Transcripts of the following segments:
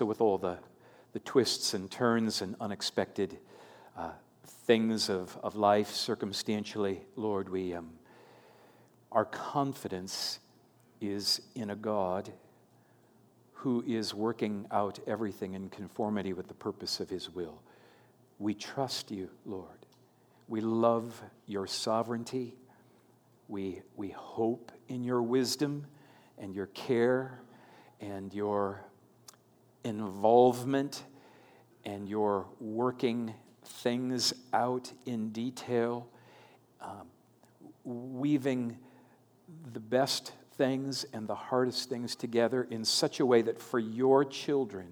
so, with all the, the twists and turns and unexpected uh, things of, of life circumstantially, Lord, we, um, our confidence is in a God who is working out everything in conformity with the purpose of his will. We trust you, Lord. We love your sovereignty. We, we hope in your wisdom and your care and your involvement and your working things out in detail, um, weaving the best things and the hardest things together in such a way that for your children,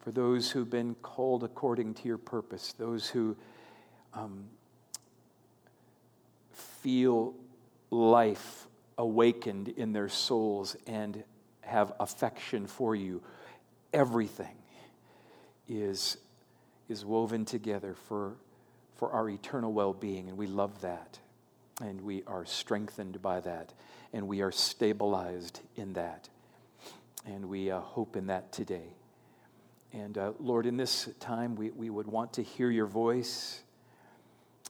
for those who've been called according to your purpose, those who um, feel life awakened in their souls and have affection for you, everything is, is woven together for, for our eternal well being, and we love that. And we are strengthened by that, and we are stabilized in that. And we uh, hope in that today. And uh, Lord, in this time, we, we would want to hear your voice.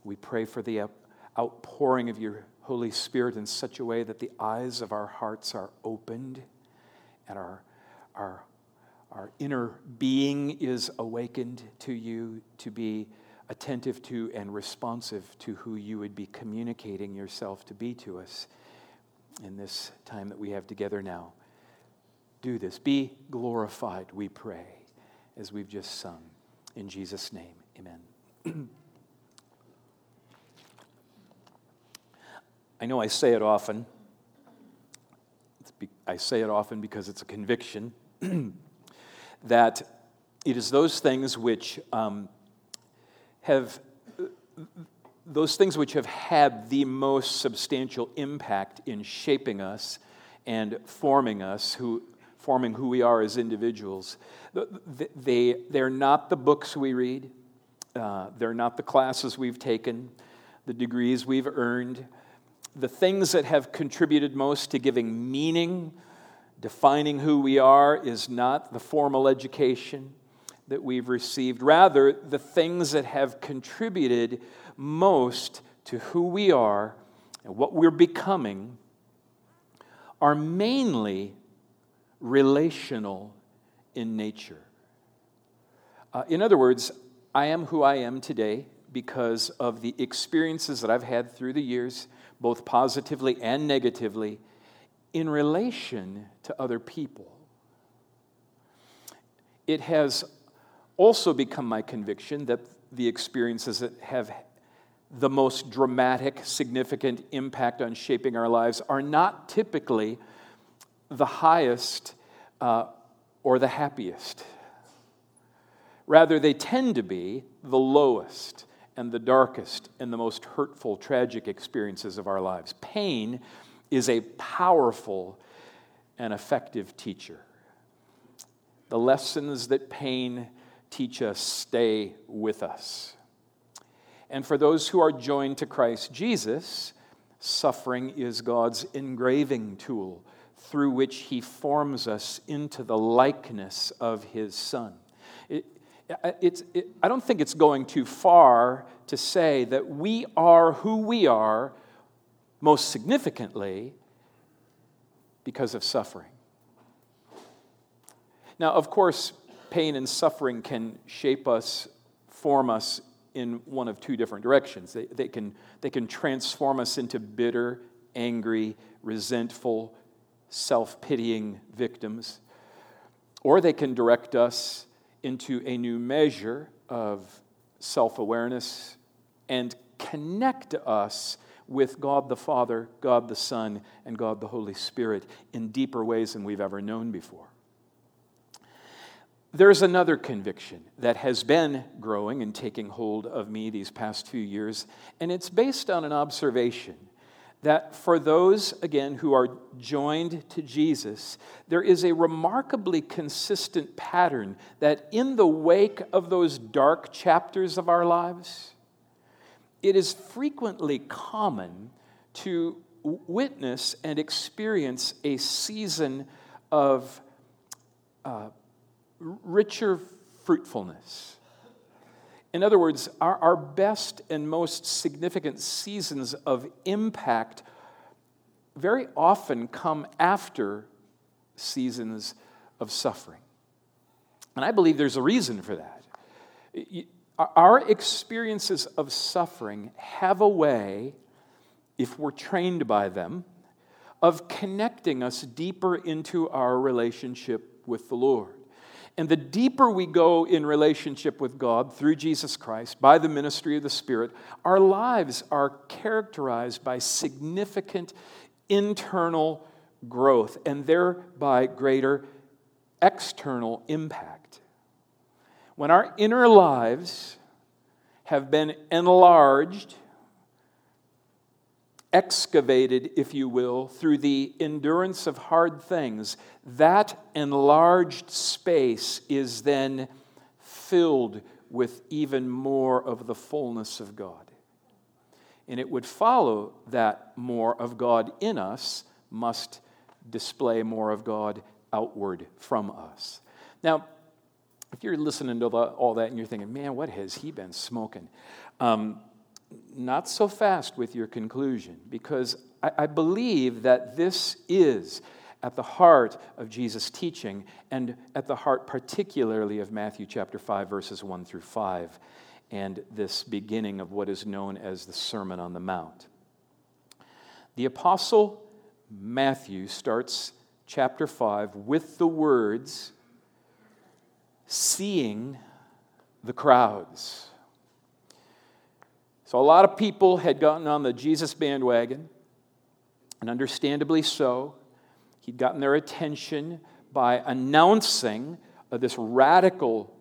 We pray for the outpouring of your Holy Spirit in such a way that the eyes of our hearts are opened and our, our, our inner being is awakened to you to be attentive to and responsive to who you would be communicating yourself to be to us in this time that we have together now. Do this. Be glorified, we pray, as we've just sung. In Jesus' name, amen. I know I say it often. Be, I say it often because it's a conviction that it is those things which um, have those things which have had the most substantial impact in shaping us and forming us who forming who we are as individuals. They, they're not the books we read. Uh, they're not the classes we've taken the degrees we've earned. The things that have contributed most to giving meaning, defining who we are, is not the formal education that we've received. Rather, the things that have contributed most to who we are and what we're becoming are mainly relational in nature. Uh, in other words, I am who I am today because of the experiences that I've had through the years both positively and negatively, in relation to other people. It has also become my conviction that the experiences that have the most dramatic, significant impact on shaping our lives are not typically the highest uh, or the happiest. Rather, they tend to be the lowest and the darkest and the most hurtful, tragic experiences of our lives. Pain is a powerful and effective teacher. The lessons that pain teach us stay with us. And for those who are joined to Christ Jesus, suffering is God's engraving tool through which he forms us into the likeness of his Son. It's, it, I don't think it's going too far to say that we are who we are, most significantly, because of suffering. Now, of course, pain and suffering can shape us, form us in one of two different directions. They, they, can, they can transform us into bitter, angry, resentful, self pitying victims, or they can direct us into a new measure of self awareness and connect us with God the Father, God the Son, and God the Holy Spirit in deeper ways than we've ever known before. There's another conviction that has been growing and taking hold of me these past few years, and it's based on an observation that for those, again, who are joined to Jesus, there is a remarkably consistent pattern that in the wake of those dark chapters of our lives, it is frequently common to witness and experience a season of uh, richer fruitfulness. In other words, our, our best and most significant seasons of impact very often come after seasons of suffering. And I believe there's a reason for that. Our experiences of suffering have a way, if we're trained by them, of connecting us deeper into our relationship with the Lord. And the deeper we go in relationship with God through Jesus Christ, by the ministry of the Spirit, our lives are characterized by significant internal growth and thereby greater external impact. When our inner lives have been enlarged, excavated, if you will, through the endurance of hard things, that enlarged space is then filled with even more of the fullness of God. And it would follow that more of God in us must display more of God outward from us. Now, if you're listening to all that and you're thinking, man, what has he been smoking? Um, not so fast with your conclusion, because I, I believe that this is at the heart of Jesus' teaching and at the heart, particularly, of Matthew chapter 5, verses 1 through 5, and this beginning of what is known as the Sermon on the Mount. The Apostle Matthew starts chapter 5 with the words, seeing the crowds. So, a lot of people had gotten on the Jesus bandwagon, and understandably so. He'd gotten their attention by announcing this radical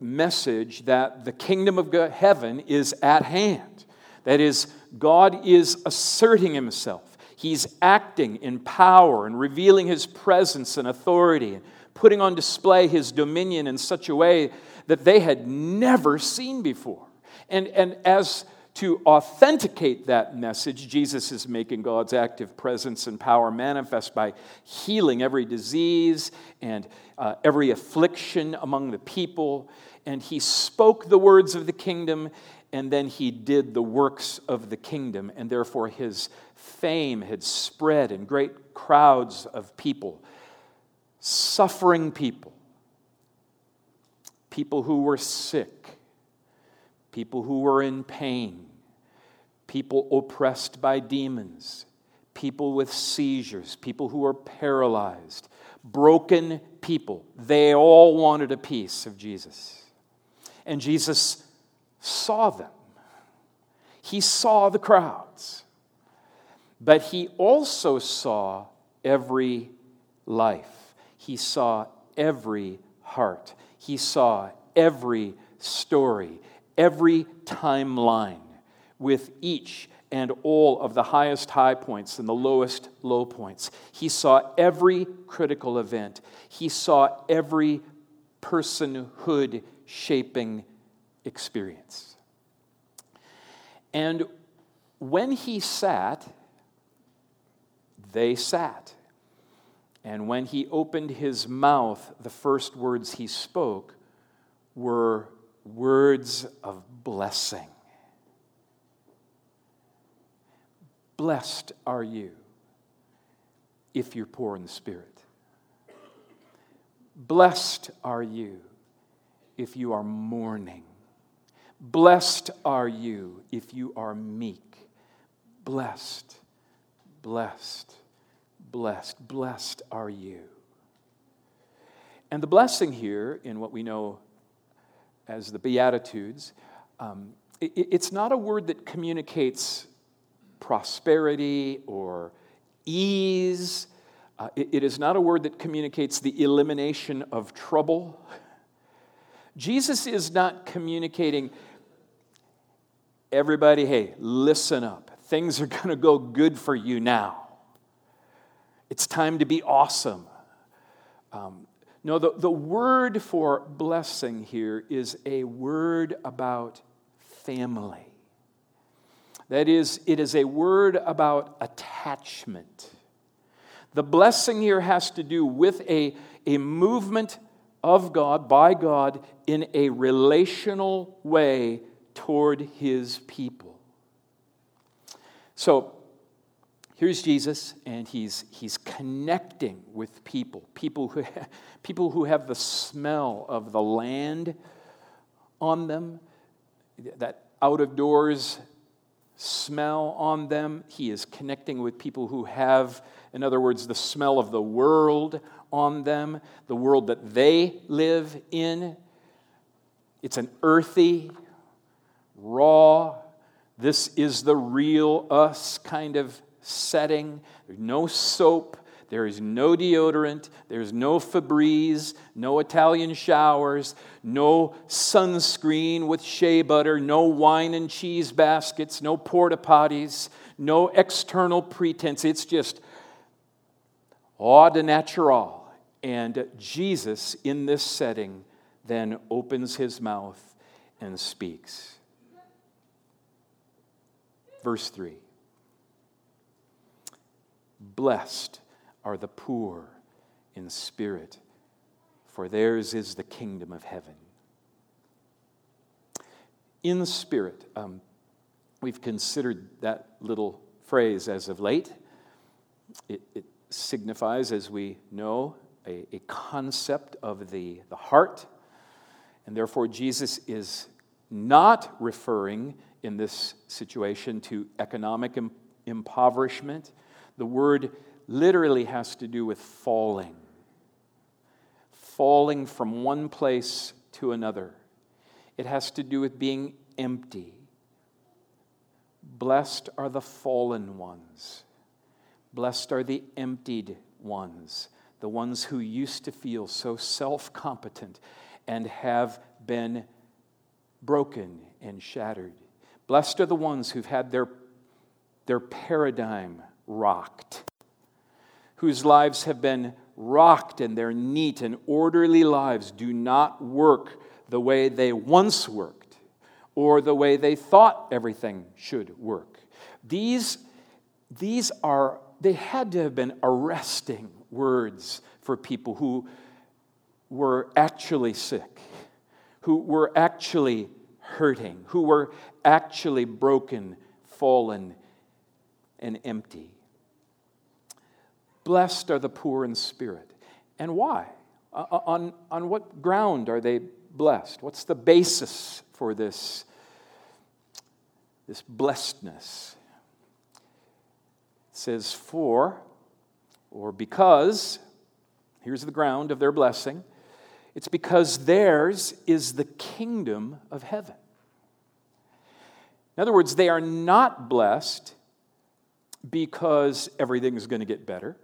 message that the kingdom of heaven is at hand. That is, God is asserting himself. He's acting in power and revealing his presence and authority, putting on display his dominion in such a way that they had never seen before. And, and as to authenticate that message, Jesus is making God's active presence and power manifest by healing every disease and uh, every affliction among the people. And he spoke the words of the kingdom, and then he did the works of the kingdom. And therefore, his fame had spread, and great crowds of people, suffering people, people who were sick people who were in pain, people oppressed by demons, people with seizures, people who were paralyzed, broken people. They all wanted a piece of Jesus. And Jesus saw them. He saw the crowds. But he also saw every life. He saw every heart. He saw every story every timeline with each and all of the highest high points and the lowest low points. He saw every critical event, he saw every personhood shaping experience. And when he sat, they sat. And when he opened his mouth, the first words he spoke were words of blessing. Blessed are you if you're poor in the spirit. Blessed are you if you are mourning. Blessed are you if you are meek. Blessed, blessed, blessed, blessed are you. And the blessing here, in what we know as the Beatitudes, um, it, it's not a word that communicates prosperity or ease. Uh, it, it is not a word that communicates the elimination of trouble. Jesus is not communicating, everybody, hey, listen up. Things are going to go good for you now. It's time to be awesome. Um, no, the, the word for blessing here is a word about family. That is, it is a word about attachment. The blessing here has to do with a, a movement of God, by God, in a relational way toward his people. So here's Jesus, and he's, he's connecting with people, people who, people who have the smell of the land on them, that out of doors smell on them. He is connecting with people who have, in other words, the smell of the world on them, the world that they live in. It's an earthy, raw, this is the real us kind of setting. There's no soap, there is no deodorant, there's no Febreze, no Italian showers, no sunscreen with shea butter, no wine and cheese baskets, no porta potties, no external pretense. It's just au de natural. And Jesus, in this setting, then opens his mouth and speaks. Verse 3 Blessed are the poor in spirit, for theirs is the kingdom of heaven. In spirit, um, we've considered that little phrase as of late. It, it signifies, as we know, a, a concept of the, the heart, and therefore Jesus is not referring in this situation to economic impoverishment. The word literally has to do with falling, falling from one place to another. It has to do with being empty. Blessed are the fallen ones. Blessed are the emptied ones the ones who used to feel so self competent and have been broken and shattered. Blessed are the ones who've had their, their paradigm rocked, whose lives have been rocked and their neat and orderly lives do not work the way they once worked or the way they thought everything should work. These, these are, they had to have been arresting words for people who were actually sick, who were actually hurting, who were actually broken, fallen, and empty. Blessed are the poor in spirit. And why? Uh, uh, on, on what ground are they blessed? What's the basis for this, this blessedness? It says, For or because, here's the ground of their blessing, it's because theirs is the kingdom of heaven. In other words, they are not blessed because everything is going to get better.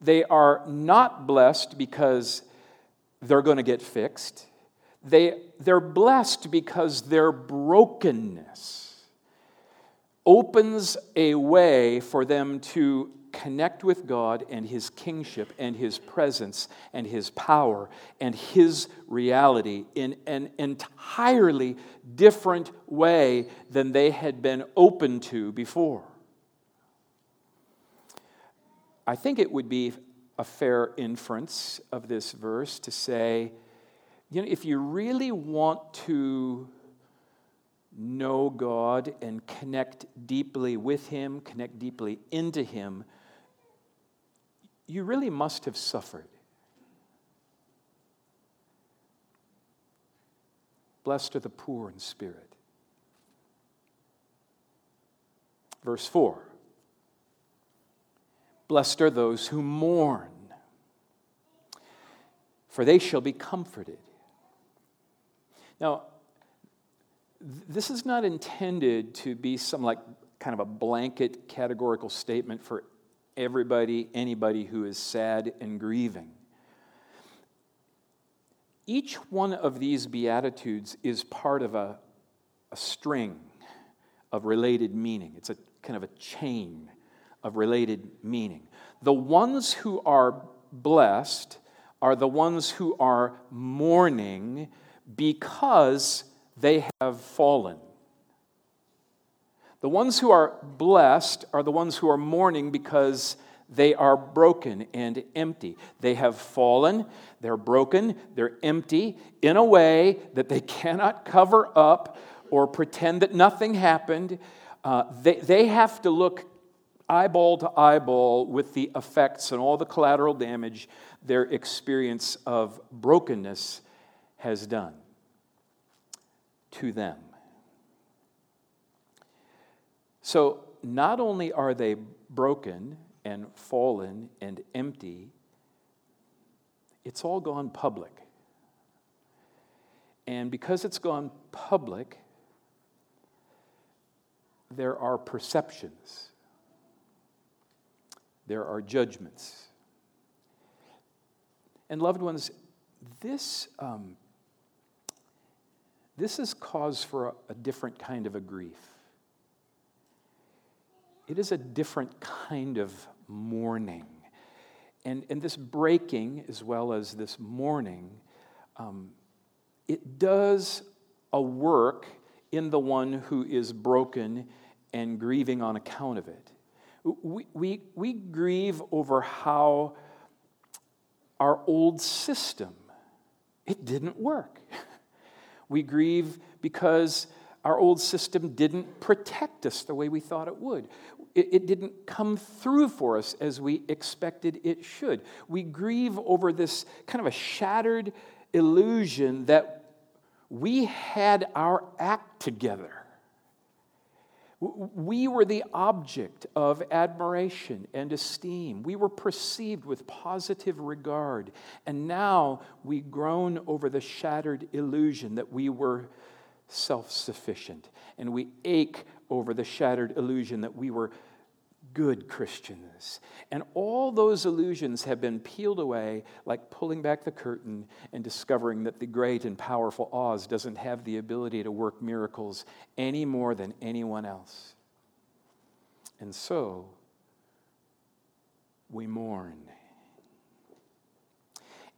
They are not blessed because they're going to get fixed. They, they're blessed because their brokenness opens a way for them to connect with God and His kingship and His presence and His power and His reality in an entirely different way than they had been open to before. I think it would be a fair inference of this verse to say, you know, if you really want to know God and connect deeply with Him, connect deeply into Him, you really must have suffered. Blessed are the poor in spirit. Verse 4 Blessed are those who mourn, for they shall be comforted. Now, this is not intended to be some like kind of a blanket categorical statement for everybody, anybody who is sad and grieving. Each one of these Beatitudes is part of a, a string of related meaning. It's a kind of a chain of related meaning. The ones who are blessed are the ones who are mourning because they have fallen. The ones who are blessed are the ones who are mourning because they are broken and empty. They have fallen, they're broken, they're empty in a way that they cannot cover up or pretend that nothing happened. Uh, they, they have to look eyeball to eyeball with the effects and all the collateral damage their experience of brokenness has done to them. So, not only are they broken and fallen and empty, it's all gone public. And because it's gone public, there are perceptions, there are judgments. And, loved ones, this, um, this is cause for a, a different kind of a grief. It is a different kind of mourning. And, and this breaking, as well as this mourning, um, it does a work in the one who is broken and grieving on account of it. We, we, we grieve over how our old system, it didn't work. We grieve because our old system didn't protect us the way we thought it would. It, it, didn't come through for us as we expected it should. We grieve over this kind of a shattered illusion that we had our act together. We were the object of admiration and esteem. We were perceived with positive regard. And now we groan over the shattered illusion that we were self sufficient. And we ache over the shattered illusion that we were good Christians. And all those illusions have been peeled away, like pulling back the curtain and discovering that the great and powerful Oz doesn't have the ability to work miracles any more than anyone else. And so, we mourn.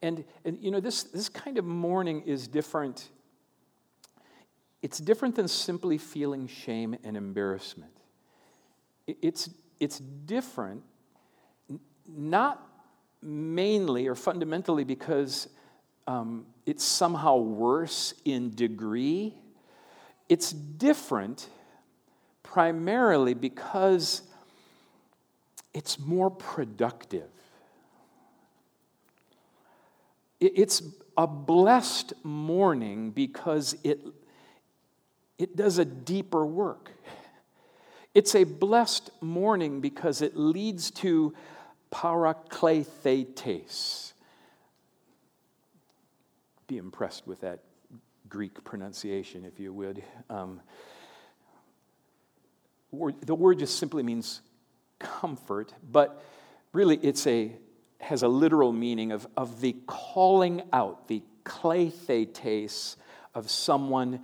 And, and you know, this, this kind of mourning is different. It's different than simply feeling shame and embarrassment. It's it's different, not mainly or fundamentally because um, it's somehow worse in degree. It's different primarily because it's more productive. It's a blessed mourning because it, it does a deeper work. It's a blessed mourning because it leads to paraklethetes. Be impressed with that Greek pronunciation, if you would. Um, the word just simply means comfort, but really it's a has a literal meaning of, of the calling out, the klethetes of someone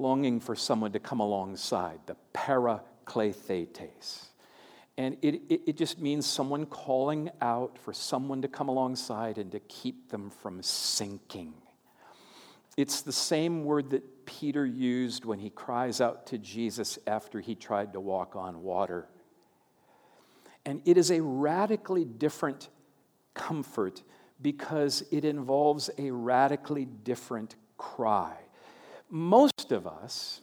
longing for someone to come alongside, the paraklethetes. And it, it, it, just means someone calling out for someone to come alongside and to keep them from sinking. It's the same word that Peter used when he cries out to Jesus after he tried to walk on water. And it is a radically different comfort because it involves a radically different cry most of us,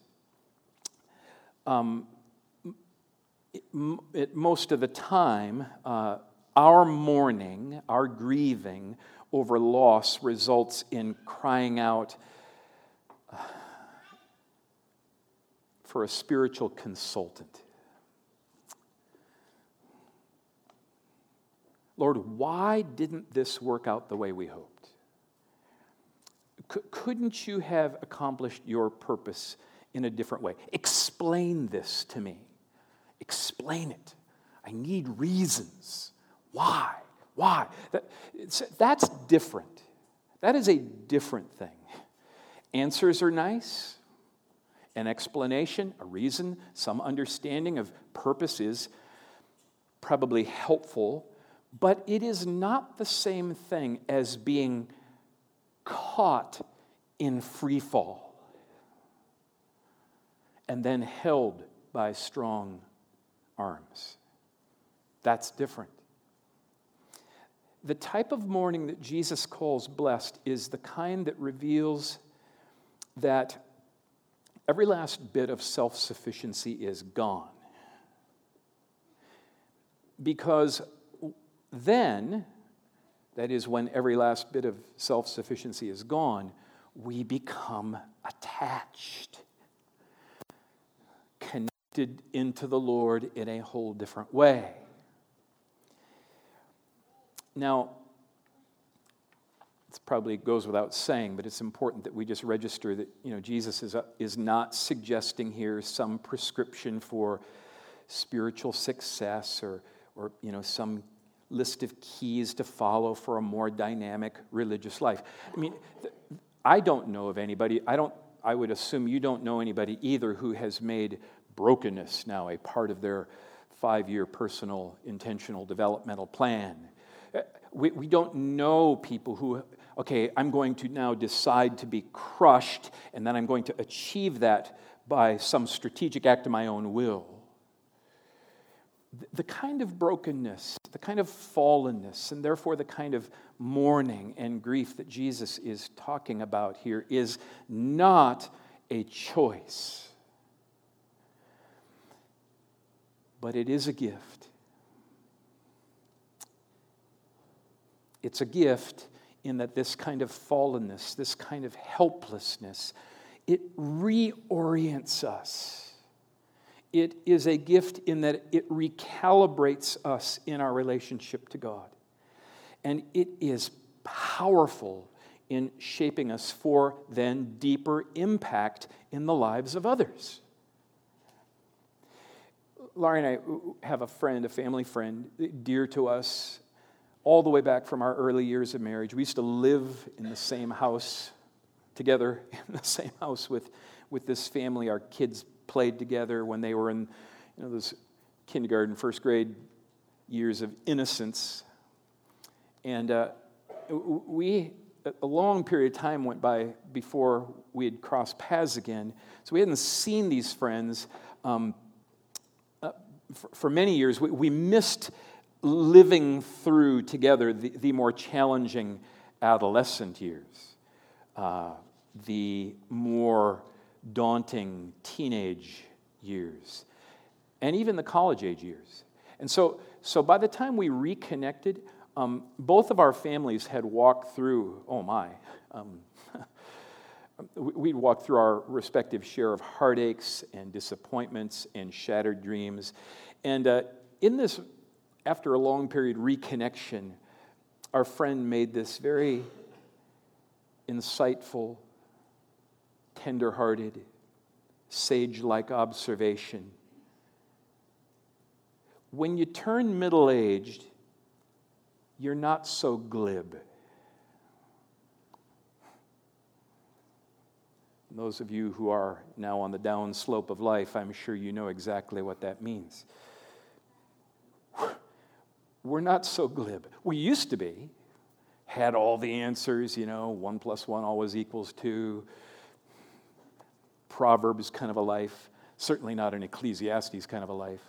um, it, it, most of the time, uh, our mourning, our grieving over loss results in crying out uh, for a spiritual consultant. Lord, why didn't this work out the way we hoped? Couldn't you have accomplished your purpose in a different way? Explain this to me. Explain it. I need reasons. Why? Why? That, that's different. That is a different thing. Answers are nice. An explanation, a reason, some understanding of purpose is probably helpful, but it is not the same thing as being caught in free fall and then held by strong arms. That's different. the type of mourning that Jesus calls blessed is the kind that reveals that every last bit of self sufficiency is gone. Because then, that is, when every last bit of self sufficiency is gone, we become attached, connected into the Lord in a whole different way. Now, it probably goes without saying, but it's important that we just register that you know, Jesus is, is not suggesting here some prescription for spiritual success or, or you know, some list of keys to follow for a more dynamic religious life. I mean, I don't know of anybody, I, don't, I would assume you don't know anybody either who has made brokenness now a part of their five year personal intentional developmental plan. Uh, we, we don't know people who okay, I'm going to now decide to be crushed, and then I'm going to achieve that by some strategic act of my own will. The kind of brokenness, the kind of fallenness, and therefore the kind of mourning and grief that Jesus is talking about here is not a choice, but it is a gift. It's a gift in that this kind of fallenness, this kind of helplessness, it reorients us. It is a gift in that it recalibrates us in our relationship to God. And it is powerful in shaping us for then deeper impact in the lives of others. Laurie and I have a friend, a family friend, dear to us, all the way back from our early years of marriage. We used to live in the same house together, in the same house with, with this family. Our kids played together when they were in you know, those kindergarten, first grade years of innocence. And uh, we, a long period of time went by before we had crossed paths again. So we hadn't seen these friends um, uh, for, for, many years. We, we missed living through together the, the more challenging adolescent years, uh, the more daunting teenage years, and even the college age years. And so, so by the time we reconnected, um, both of our families had walked through, oh my, um, we'd walked through our respective share of heartaches and disappointments and shattered dreams. And uh, in this after a long period reconnection, our friend made this very insightful, tender-hearted, sage-like observation. When you turn middle-aged, you're not so glib. Those of you who are now on the down slope of life, I'm sure you know exactly what that means we're not so glib. We used to be, had all the answers, you know, one plus one always equals two. Proverbs kind of a life, certainly not an Ecclesiastes kind of a life.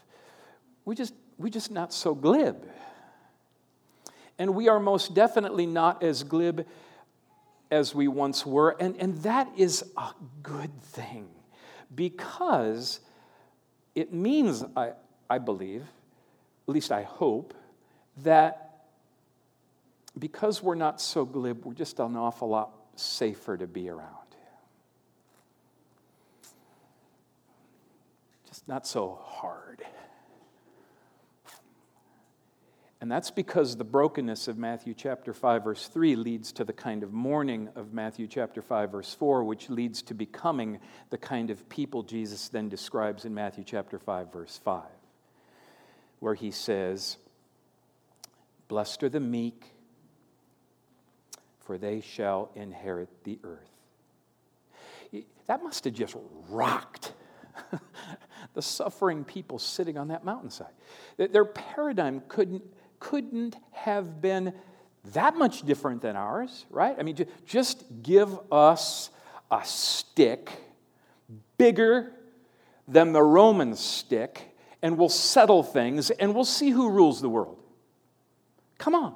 We just, we just not so glib. And we are most definitely not as glib as we once were. And, and that is a good thing because it means, I, I believe, at least I hope, that because we're not so glib, we're just an awful lot safer to be around. Just not so hard. And that's because the brokenness of Matthew chapter 5, verse 3 leads to the kind of mourning of Matthew chapter 5, verse 4, which leads to becoming the kind of people Jesus then describes in Matthew chapter 5, verse 5, where he says, Blessed are the meek, for they shall inherit the earth. That must have just rocked the suffering people sitting on that mountainside. Their paradigm couldn't, couldn't have been that much different than ours, right? I mean, just give us a stick bigger than the Roman stick, and we'll settle things and we'll see who rules the world. Come on.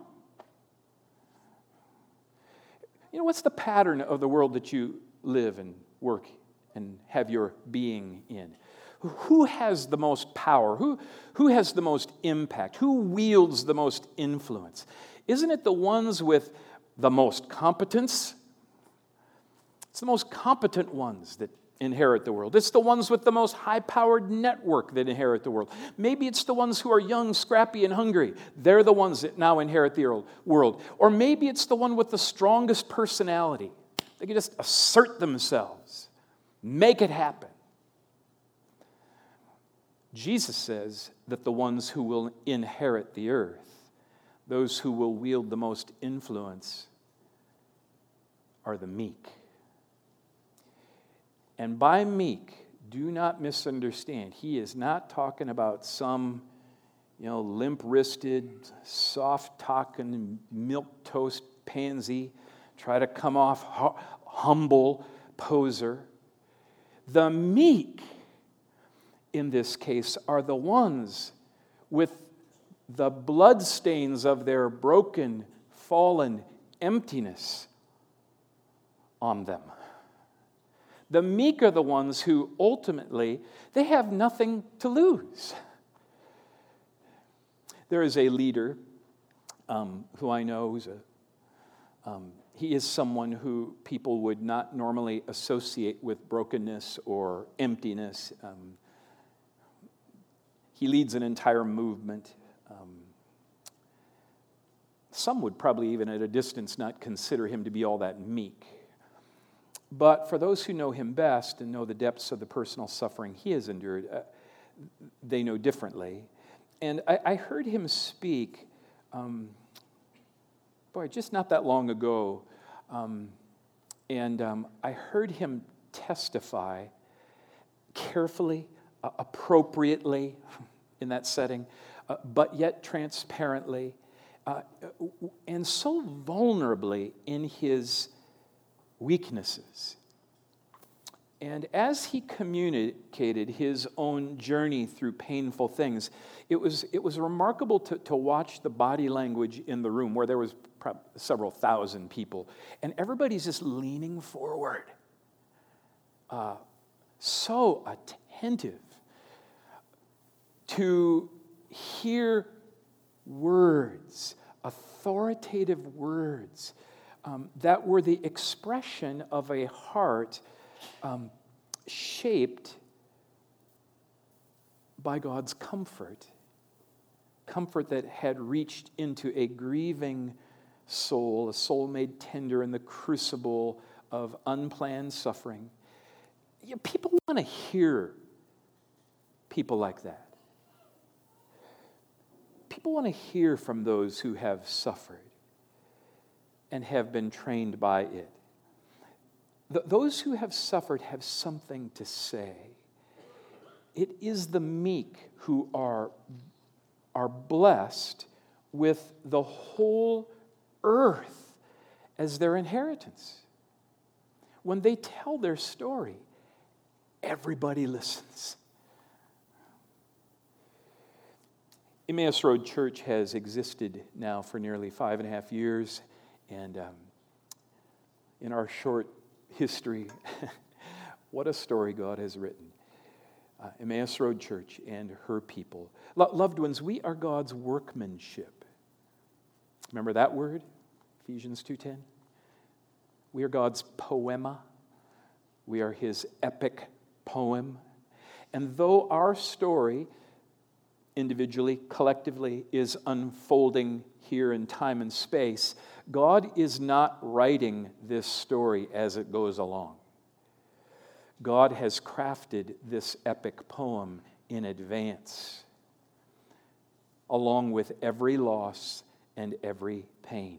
you know, what's the pattern of the world that you live and work and have your being in? Who has the most power? Who, who has the most impact? Who wields the most influence? Isn't it the ones with the most competence? It's the most competent ones that inherit the world. It's the ones with the most high powered network that inherit the world. Maybe it's the ones who are young, scrappy, and hungry. They're the ones that now inherit the world. Or maybe it's the one with the strongest personality. They can just assert themselves, make it happen. Jesus says that the ones who will inherit the earth, those who will wield the most influence, are the meek. And by meek, do not misunderstand. He is not talking about some, you know, limp wristed, soft talking, milk toast pansy, try to come off humble poser. The meek in this case are the ones with the bloodstains of their broken, fallen emptiness on them. The meek are the ones who ultimately they have nothing to lose. There is a leader um, who I know a um, he is someone who people would not normally associate with brokenness or emptiness. Um, he leads an entire movement. Um, some would probably, even at a distance, not consider him to be all that meek. But for those who know him best and know the depths of the personal suffering he has endured, uh, they know differently. And I, I heard him speak, um, boy, just not that long ago. Um, and um, I heard him testify carefully, uh, appropriately, in that setting, uh, but yet transparently, uh, and so vulnerably in his weaknesses. And as he communicated his own journey through painful things, it was, it was remarkable to, to watch the body language in the room where there was several thousand people, and everybody's just leaning forward, uh, so attentive to hear words, authoritative words, um, that were the expression of a heart um, shaped by God's comfort. Comfort that had reached into a grieving soul, a soul made tender in the crucible of unplanned suffering. people want to hear people like that. People want to hear from those who have suffered and have been trained by it. Th- those who have suffered have something to say. It is the meek who are, are blessed with the whole earth as their inheritance. When they tell their story, everybody listens. Emmaus Road Church has existed now for nearly five and a half years, and um, in our short history, what a story God has written. Uh, Emmaus Road Church and her people. Lo- loved ones, we are God's workmanship. Remember that word? Ephesians 2:10. We are God's poema. We are his epic poem. And though our story individually, collectively, is unfolding here in time and space, God is not writing this story as it goes along. God has crafted this epic poem in advance, along with every loss and every pain.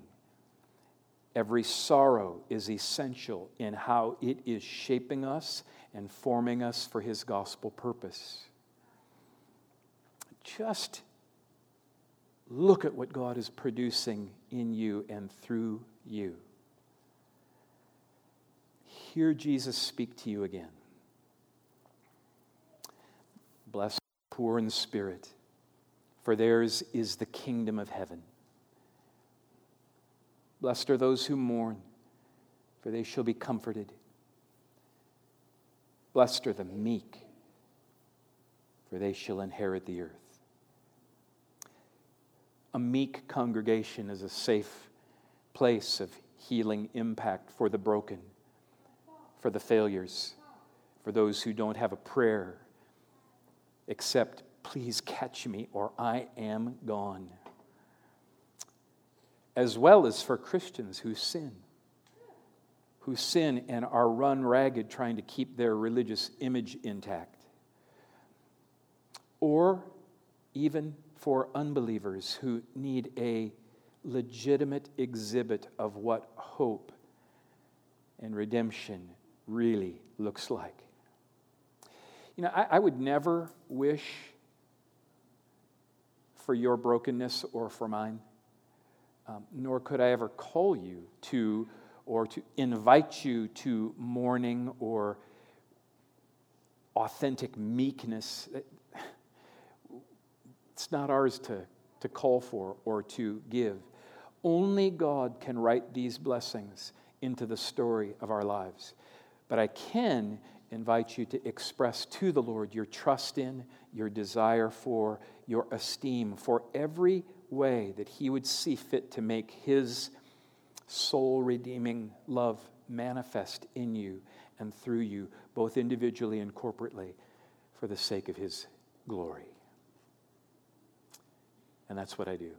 Every sorrow is essential in how it is shaping us and forming us for His gospel purpose. Just look at what God is producing in you and through you. Hear Jesus speak to you again. Blessed are the poor in spirit, for theirs is the kingdom of heaven. Blessed are those who mourn, for they shall be comforted. Blessed are the meek, for they shall inherit the earth. A meek congregation is a safe place of healing impact for the broken, for the failures, for those who don't have a prayer except, please catch me or I am gone. As well as for Christians who sin, who sin and are run ragged trying to keep their religious image intact. Or even for unbelievers who need a legitimate exhibit of what hope and redemption really looks like. You know, I, I, would never wish for your brokenness or for mine, um, nor could I ever call you to or to invite you to mourning or authentic meekness. It's not ours to, to call for or to give. Only God can write these blessings into the story of our lives. But I can invite you to express to the Lord your trust in, your desire for, your esteem for every way that He would see fit to make His soul redeeming love manifest in you and through you, both individually and corporately, for the sake of His glory. And that's what I do.